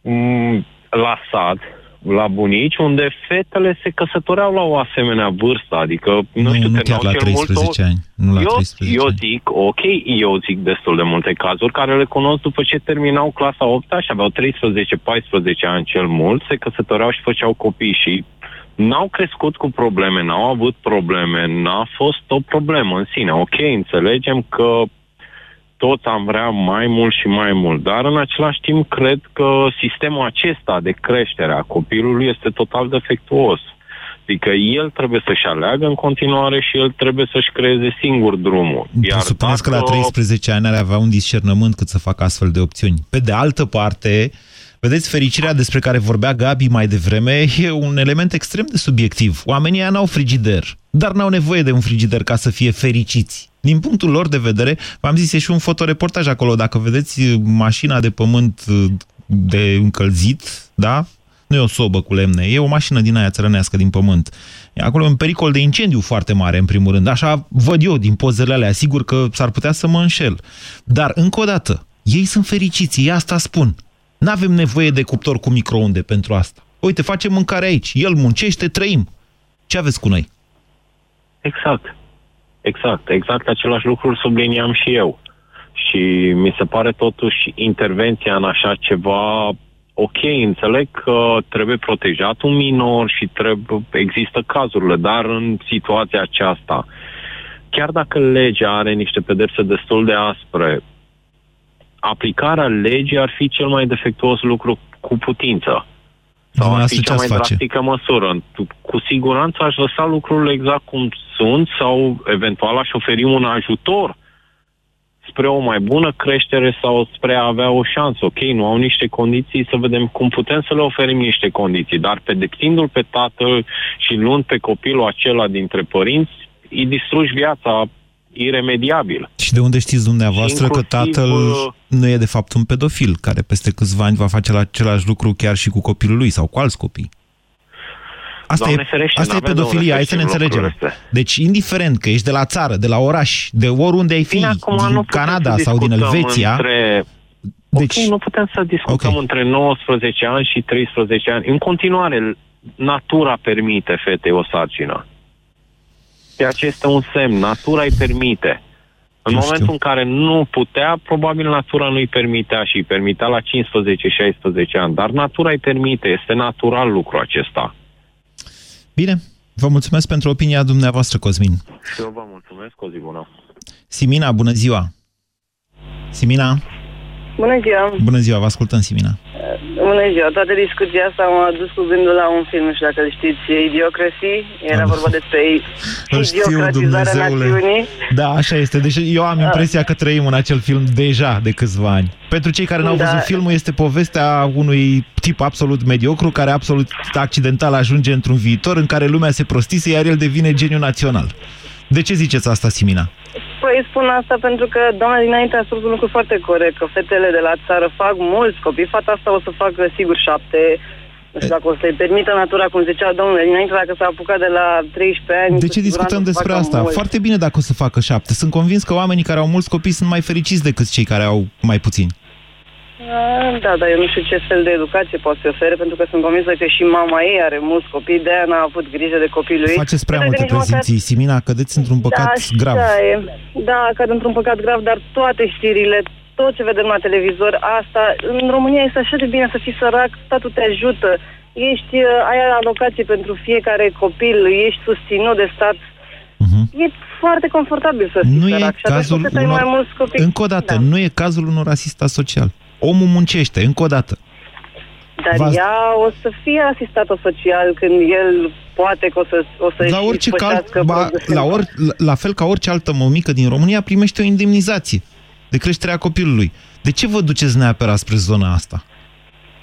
m, la sat, la bunici, unde fetele se căsătoreau la o asemenea vârstă, adică, nu, Nu, știu, nu terminau chiar la cel mult 13 ani. Nu la eu, 13 eu ani. zic, ok, eu zic destul de multe cazuri care le cunosc după ce terminau clasa 8 și aveau 13-14 ani cel mult, se căsătoreau și făceau copii și n-au crescut cu probleme, n-au avut probleme, n-a fost o problemă în sine. Ok, înțelegem că toți am vrea mai mult și mai mult, dar în același timp cred că sistemul acesta de creștere a copilului este total defectuos. Adică el trebuie să-și aleagă în continuare și el trebuie să-și creeze singur drumul. Iar Presupuneți că la dacă- 13 ani ar avea un discernământ cât să facă astfel de opțiuni. Pe de altă parte, vedeți, fericirea despre care vorbea Gabi mai devreme e un element extrem de subiectiv. Oamenii ăia n-au frigider, dar n-au nevoie de un frigider ca să fie fericiți. Din punctul lor de vedere, v-am zis, e și un fotoreportaj acolo. Dacă vedeți mașina de pământ de încălzit, da? Nu e o sobă cu lemne, e o mașină din aia țărănească din pământ. E acolo un pericol de incendiu foarte mare, în primul rând. Așa văd eu din pozele alea. Sigur că s-ar putea să mă înșel. Dar, încă o dată, ei sunt fericiți, ei asta spun. N-avem nevoie de cuptor cu microunde pentru asta. Uite, facem mâncare aici. El muncește, trăim. Ce aveți cu noi? Exact. Exact. Exact același lucru îl subliniam și eu. Și mi se pare totuși intervenția în așa ceva ok, înțeleg că trebuie protejat un minor și trebuie, există cazurile, dar în situația aceasta, chiar dacă legea are niște pedepse destul de aspre, aplicarea legii ar fi cel mai defectuos lucru cu putință. Sau ar fi Dumneavoastră ce cea mai ați face? drastică măsură. Cu siguranță aș lăsa lucrurile exact cum sunt sau eventual aș oferi un ajutor spre o mai bună creștere sau spre a avea o șansă. Ok, nu au niște condiții, să vedem cum putem să le oferim niște condiții, dar pedepsindu-l pe tatăl și luând pe copilul acela dintre părinți, îi distrugi viața iremediabil. Și de unde știți dumneavoastră că Inclusiv, tatăl uh, nu e de fapt un pedofil, care peste câțiva ani va face la același lucru chiar și cu copilul lui sau cu alți copii? Asta Doamne e, ferește, asta e n-avem de unde pedofilia, să hai să ne știm înțelegem. lucrurile astea. Deci, indiferent că ești de la țară, de la oraș, de oriunde ai fi, Bine, acum nu din putem Canada să sau din discutăm Elveția, Între... Deci- Ok, nu putem să discutăm Ok. între 19 ani și 13 ani. În continuare, natura permite fetei o sarcină. Ceea ce este un semn. Natura îi permite. În Nu momentul știu. în care nu putea, probabil natura nu îi permitea și îi permitea la 15-16 ani. Dar natura îi permite. Este natural lucrul acesta. Bine, vă mulțumesc pentru opinia dumneavoastră, Cosmin. Și eu vă mulțumesc. O zi bună. Simina, bună ziua! Simina, Bună ziua! bună ziua, vă ascultăm, Simina. Bună ziua! Toată discuția asta m-a dus cu gândul la un film, nu știu dacă îl știți, Idiocracy. Era vorba despre Îl știu, idiocratizarea Dumnezeule. națiunii. Da, așa este. Deci eu am impresia că trăim în acel film deja de câțiva ani. Pentru cei care n-au Da. văzut filmul, este povestea unui tip absolut mediocru care absolut accidental ajunge într-un viitor în care lumea se prostise, iar el devine geniu național. De ce ziceți asta, Simina? Păi spun asta pentru că doamna dinainte a spus un lucru foarte corect, că fetele de la țară fac mulți copii, fata asta o să facă sigur șapte, nu știu dacă o să-i permită natura, cum zicea domnul dinainte, dacă s-a apucat de la 13 ani... De cu ce siguranță discutăm o să despre facă asta? mulți. Foarte bine dacă o să facă șapte. Sunt convins că oamenii care au mulți copii sunt mai fericiți decât cei care au mai puțini. Da, dar eu nu știu ce fel de educație poate să ofere, pentru că sunt convinsă că și mama ei are mulți copii, de-aia n-a avut grijă de copilul ei. Faceți prea Cred că multe nici măcar- prezinții, Simina, cădeți într-un păcat da, grav. Da, e. da, cad într-un păcat grav, dar toate știrile, tot ce vedem la televizor, asta, în România este așa de bine să fii sărac, statul te ajută, ești, uh, ai alocație pentru fiecare copil, ești susținut de stat. E foarte confortabil să fii Mhm. Nu e sărac și atunci cazul cu cât ai unor... mai mulți copii. Încă o dată, Da. nu e cazul unor asistat social. Omul muncește, încă o dată. Dar V-ați- ea o să fie asistată social când el poate că o să o să La orice cal, ba, la, or, la, la fel ca orice altă mămică din România primește o indemnizație de creșterea copilului. De ce vă duceți neapărat spre zona asta?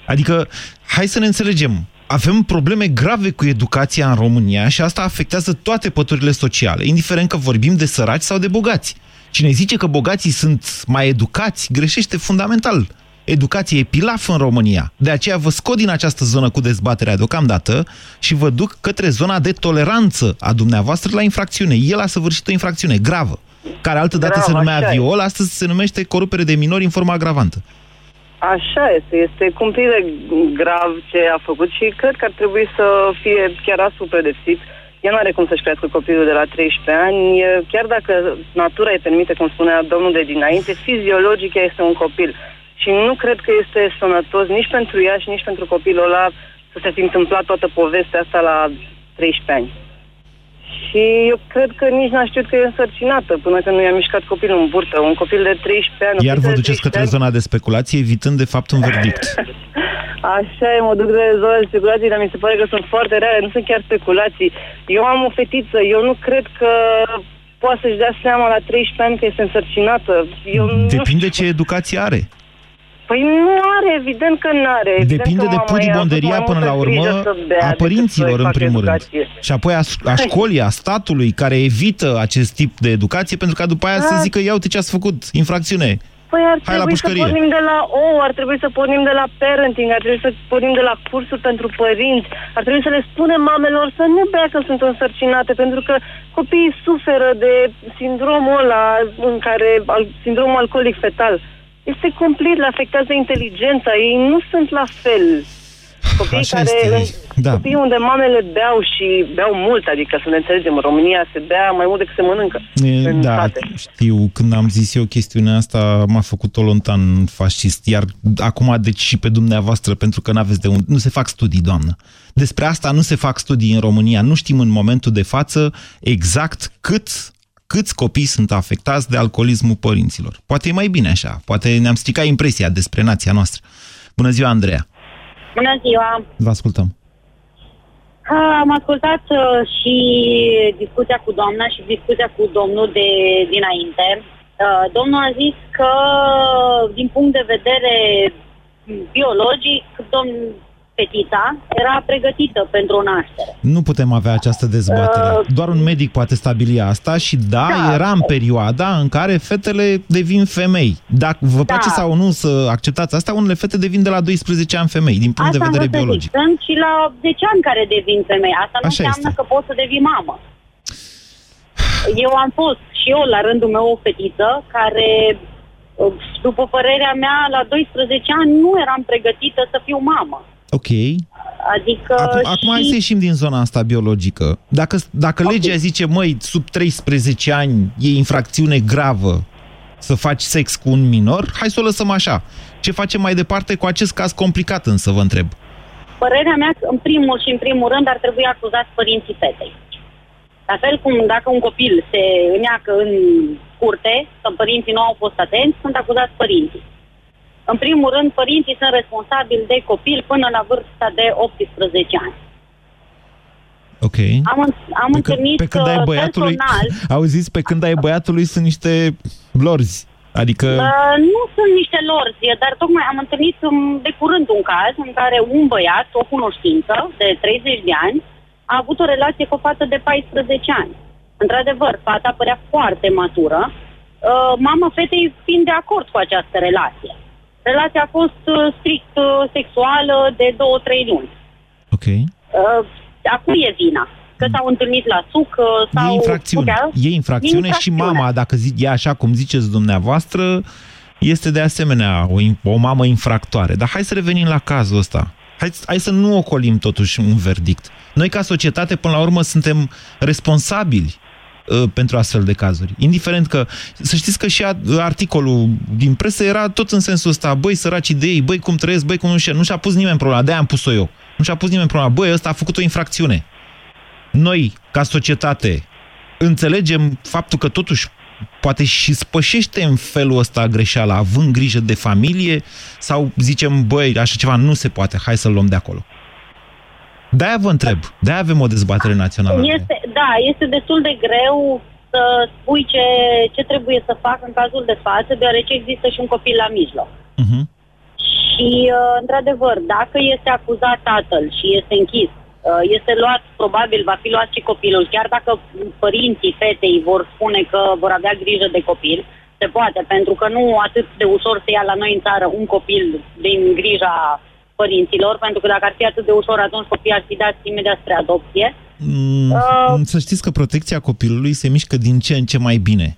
Adică, hai să ne înțelegem. avem probleme grave cu educația în România și asta afectează toate păturile sociale, indiferent că vorbim de săraci sau de bogați. Cine zice că bogații sunt mai educați, greșește fundamental. Educație e pilaf în România. De aceea vă scot din această zonă cu dezbaterea deocamdată și vă duc către zona de toleranță a dumneavoastră la infracțiune. El a săvârșit o infracțiune gravă, care altădată Grav, se numea așa e. viol, astăzi se numește corupere de minori în formă agravantă. Așa este, este cumplire grav ce a făcut și cred că ar trebui să fie chiar astfel pedepsit. El nu are cum să-și crească copilul de la 13 ani, e, chiar dacă natura îi permite, cum spunea domnul de dinainte, fiziologic ea este un copil. Și nu cred că este sănătos nici pentru ea și nici pentru copilul ăla să se fi întâmplat toată povestea asta la 13 ani. Și eu cred că nici n-a știut că e însărcinată până când nu i-a mișcat copilul în burtă. Un copil de 13 ani... o Iar fetiță vă de duceți 13 către ani, zona de speculație, evitând de fapt un verdict. Așa e, mă duc de zona de speculații, dar mi se pare că sunt foarte rare, nu sunt chiar speculații. Eu am o fetiță, eu nu cred că poate să-și dea seama la 13 ani că este însărcinată. Eu nu Depinde ce educație are. Păi nu are, evident că nu are. Evident Depinde că de mama ei a avut pudibonderia mai până la multă grijă urmă să bea a decât părinților să-i în facă primul rând. educație. Și apoi a, a școlii, a statului care evită acest tip de educație pentru ca după aia să Da. zică ia uite ce ați făcut, infracțiune. Păi ar Hai la trebui să pușcărie. pornim de la ou, ar trebui să pornim de la parenting, ar trebui să pornim de la cursuri pentru părinți, ar trebui să le spunem mamelor să nu bea că sunt însărcinate, pentru că copiii suferă de sindromul ăla în care, al, sindromul alcoolic fetal. Este complet, le afectează inteligența, ei nu sunt la fel. Copiii Așa care, este, da. copiii unde mamele beau și beau mult, adică să ne înțelegem, în România se bea mai mult decât se mănâncă. E, în Da, sate. știu, când am zis eu chestiunea asta, m-a făcut o lontan fascist, iar acum deci și pe dumneavoastră, pentru că n-aveți de unde, nu se fac studii, doamnă. Despre asta nu se fac studii în România, nu știm în momentul de față exact cât câți copii sunt afectați de alcoolismul părinților. Poate e mai bine așa, poate ne-am stricat impresia despre nația noastră. Bună ziua, Andreea! Bună ziua! Vă ascultăm. Am ascultat uh, și discuția cu doamna și discuția cu domnul de dinainte. Uh, domnul a zis că, din punct de vedere biologic, domn fetița era pregătită pentru naștere. Nu putem avea această dezbatere. Uh, Doar un medic poate stabili asta și da, Da. era în perioada în care fetele devin femei. Dacă vă Da. place sau nu să acceptați asta, unele fete devin de la 12 ani femei, din punct Asta de vedere am vrut să biologic. zic. Sunt și la 10 ani care devin femei. Asta nu Așa înseamnă este. că poți să devii mamă. Eu am fost și eu, la rândul meu, o fetiță care, uh, după părerea mea, la 12 ani nu eram pregătită să fiu mamă. Ok. Adică Acum, și... acum hai să ieșim din zona asta biologică. Dacă, dacă legea zice, măi, sub 13 ani e infracțiune gravă să faci sex cu un minor, hai să o lăsăm așa. Ce facem mai departe cu acest caz complicat însă, vă întreb? Părerea mea, în primul și în primul rând, ar trebui acuzați părinții fetei. La fel cum dacă un copil se îneacă în curte, că părinții nu au fost atenți, sunt acuzați părinții. În primul rând, părinții sunt responsabili de copil până la vârsta de 18 ani. Ok. Am, în- am Pe, întâlnit pe când ai uh, băiatului, personal... auziți, pe când ai băiatului sunt niște lorzi. Adică, Uh, nu sunt niște lorzi, dar tocmai am întâlnit um, de curând un caz în care un băiat, o cunoștință de 30 de ani, a avut o relație cu o fată de 14 ani. Într-adevăr, fata părea foarte matură, uh, mama fetei fiind de acord cu această relație. Relația a fost uh, strict uh, sexuală de 2-3 luni. ok. Uh, a cui e vina? Că s-au întâlnit la suc uh, sau... E infracțiune. putea- E infracțiune și mama, dacă zi, e așa cum ziceți dumneavoastră, este de asemenea o, in- o mamă infractoare. Dar hai să revenim la cazul ăsta. Hai, hai să nu ocolim totuși un verdict. Noi ca societate, până la urmă, suntem responsabili uh, pentru astfel de cazuri. Indiferent că, să știți că și a- articolul din presă era tot în sensul ăsta, băi, săracii de ei, băi, cum trăiesc, băi, cum nu știu, nu și-a pus nimeni problema, de-aia am pus-o eu. Nu și-a pus nimeni problema, băi, ăsta a făcut o infracțiune. Noi, ca societate, înțelegem faptul că totuși poate și spășește în felul ăsta greșeala, având grijă de familie, sau zicem, băi, așa ceva nu se poate, hai să-l luăm de acolo. De-aia vă întreb, de-aia avem o dezbatere națională. Este, da, este destul de greu să spui ce, ce trebuie să fac în cazul de față, deoarece există și un copil la mijloc. Mhm. Și, uh, într-adevăr, dacă este acuzat tatăl și este închis, uh, este luat, probabil va fi luat și copilul, chiar dacă părinții fetei vor spune că vor avea grijă de copil, se poate, pentru că nu atât de ușor se ia la noi în țară un copil din grija părinților, pentru că dacă ar fi atât de ușor, atunci copiii ar fi dați imediat spre adopție. Mm, uh, să știți că protecția copilului se mișcă din ce în ce mai bine.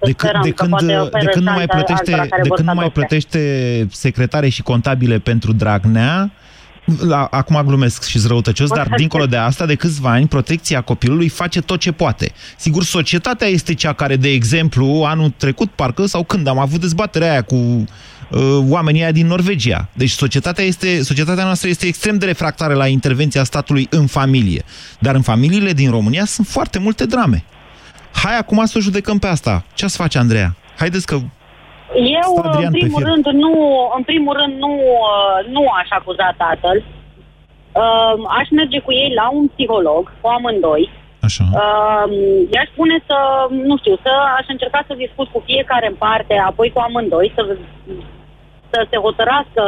De, când, de, când, de când nu mai plătește, de când nu mai plătește secretare și contabile pentru Dragnea, la, acum glumesc și zrăutăcios, dar dincolo de asta, de câțiva ani, protecția copilului face tot ce poate. Sigur, societatea este cea care, de exemplu, anul trecut, parcă, sau când am avut dezbaterea aia cu uh, oamenii aia din Norvegia. Deci societatea, este, societatea noastră este extrem de refractară la intervenția statului în familie. Dar în familiile din România sunt foarte multe drame. Hai acum să o judecăm pe asta. Ce ați face, Andreea? Haideți că eu, în primul, rând, nu, în primul rând, nu, nu aș acuza tatăl. Uh, aș merge cu ei la un psiholog, cu amândoi. Așa. Uh, i-aș spune să, nu știu, să aș încerca să discut cu fiecare în parte, apoi cu amândoi, să, să se hotărască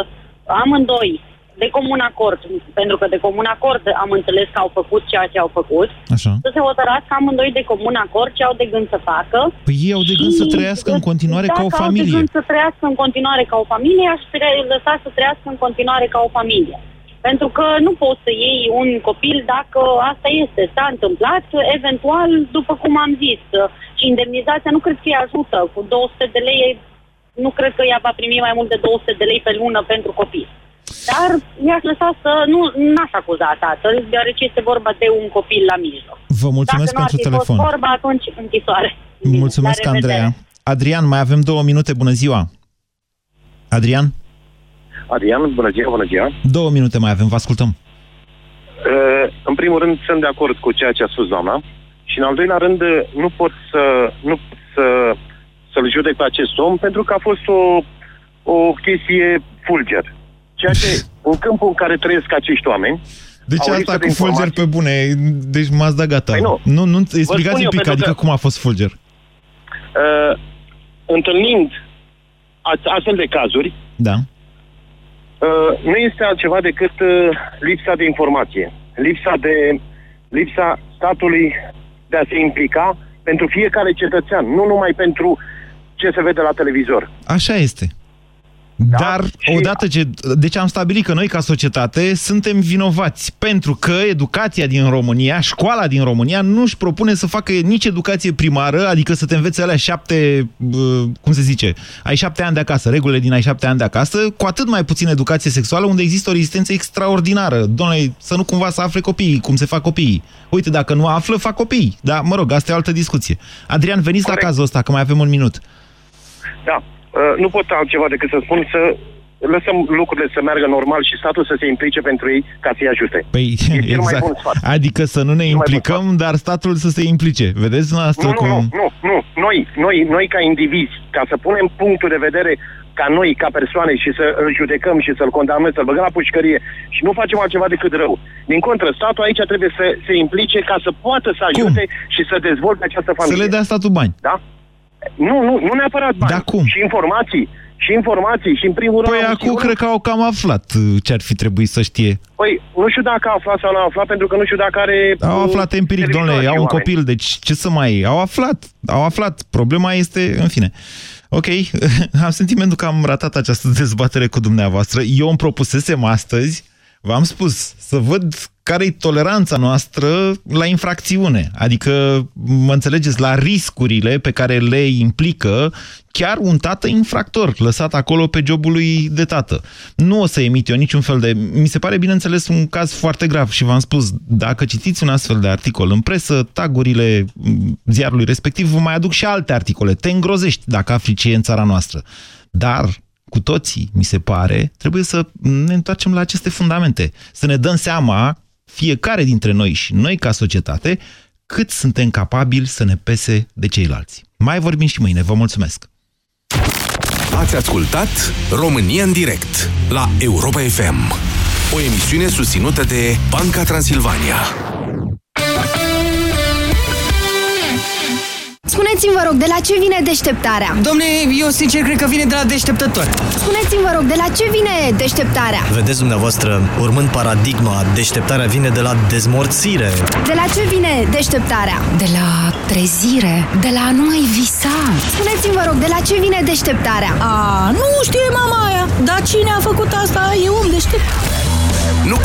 amândoi de comun acord, pentru că de comun acord am înțeles că au făcut ceea ce au făcut, Așa. să se hotărască amândoi de comun acord ce au de gând să facă. Păi ei au de gând să trăiască în continuare ca o familie. au de gând să trăiască în continuare ca o familie, aș lăsa să trăiască în continuare ca o familie. Pentru că nu poți să iei un copil dacă asta este, s-a întâmplat, eventual, după cum am zis, și indemnizația nu cred că îi ajută. Cu 200 de lei, nu cred că ea va primi mai mult de 200 de lei pe lună pentru copil. Dar i-aș lăsa să... Nu, n-aș acuza tatăl, deoarece este vorba de un copil la mijloc. Vă mulțumesc Dacă pentru nu ar fi telefon. Fost vorba, atunci închisoare. Mulțumesc, La revedere. Andreea. Adrian, mai avem două minute. Bună ziua! Adrian? Adrian, bună ziua, bună ziua. Două minute mai avem, vă ascultăm. Uh, în primul rând, sunt de acord cu ceea ce a spus doamna și în al doilea rând, nu pot să, nu pot să, să-l judec pe acest om pentru că a fost o, o chestie fulger. Ceea ce, în câmpul în care trăiesc acești oameni, Deci au asta lipsă de cu Fulger informații. pe bune, deci m-ați dat gata. Păi nu. nu, nu spun explicați eu, un pic, pentru adică că- cum a fost Fulger. Uh, întâlnind a- astfel de cazuri, Da. Uh, nu este altceva decât uh, lipsa de informație, lipsa de lipsa statului de a se implica pentru fiecare cetățean, nu numai pentru ce se vede la televizor. Așa este. Dar, odată ce... Deci am stabilit că noi, ca societate, suntem vinovați pentru că educația din România, școala din România, nu își propune să facă nici educație primară, adică să te învețe alea șapte, bă, cum se zice, ai șapte ani de acasă, regulile din ai șapte ani de acasă, cu atât mai puțin educație sexuală, unde există o rezistență extraordinară. Doamne, să nu cumva să afle copiii, cum se fac copiii. Uite, dacă nu află, fac copiii. Dar, mă rog, asta e o altă discuție. Adrian, veniți la cazul ăsta, că mai avem un minut. Da, uh, nu pot altceva decât să spun să lăsăm lucrurile să meargă normal și statul să se implice pentru ei ca să-i ajute. Păi, E cel mai exact. bun sfat. Adică să nu ne implicăm, dar statul să se implice. Vedeți noastră Nu, nu, cum... nu, nu, nu. Noi, noi, noi ca indivizi, ca să punem punctul de vedere ca noi, ca persoane și să îl judecăm și să-l condamnăm, să-l băgăm la pușcărie și nu facem altceva decât rău. Din contră, statul aici trebuie să se implice ca să poată să ajute și să dezvolte această Să familie. le dea statul bani. Da? Nu, nu, nu neapărat bani. Da, cum? Și informații. Și informații. Și în primul rând... Păi am acum sigur- cred că au cam aflat uh, ce ar fi trebuit să știe. Păi, nu știu dacă a aflat sau nu a aflat, pentru că nu știu dacă are... Au uh, aflat empiric, televizor domnule, și au un oameni. copil, deci ce să mai... Au aflat, au aflat. Problema este, în fine. Ok, am sentimentul că am ratat această dezbatere cu dumneavoastră. Eu îmi propusesem astăzi, v-am spus, să văd care e toleranța noastră la infracțiune. Adică, mă înțelegeți, la riscurile pe care le implică chiar un tată infractor, lăsat acolo pe jobul lui de tată. Nu o să emit eu niciun fel de... Mi se pare, bineînțeles, un caz foarte grav și v-am spus, dacă citiți un astfel de articol în presă, tagurile m, ziarului respectiv vă mai aduc și alte articole. Te îngrozești dacă afli ce e în țara noastră. Dar cu toții, mi se pare, trebuie să ne întoarcem la aceste fundamente. Să ne dăm seama, fiecare dintre noi și noi ca societate, cât suntem capabili să ne pese de ceilalți. Mai vorbim și mâine. Vă mulțumesc! Ați ascultat România în direct la Europa FM, o emisiune susținută de Banca Transilvania. Spuneți-mi, vă rog, de la ce vine deșteptarea? Domne, eu sincer cred că vine de la deșteptător. Spuneți-mi, vă rog, de la ce vine deșteptarea? Vedeți dumneavoastră, urmând paradigma, deșteptarea vine de la dezmorțire. De la ce vine deșteptarea? De la trezire, de la a nu mai visa. Spuneți-mi, vă rog, de la ce vine deșteptarea? A, nu știe mama aia, dar cine a făcut asta e om deștept. Nu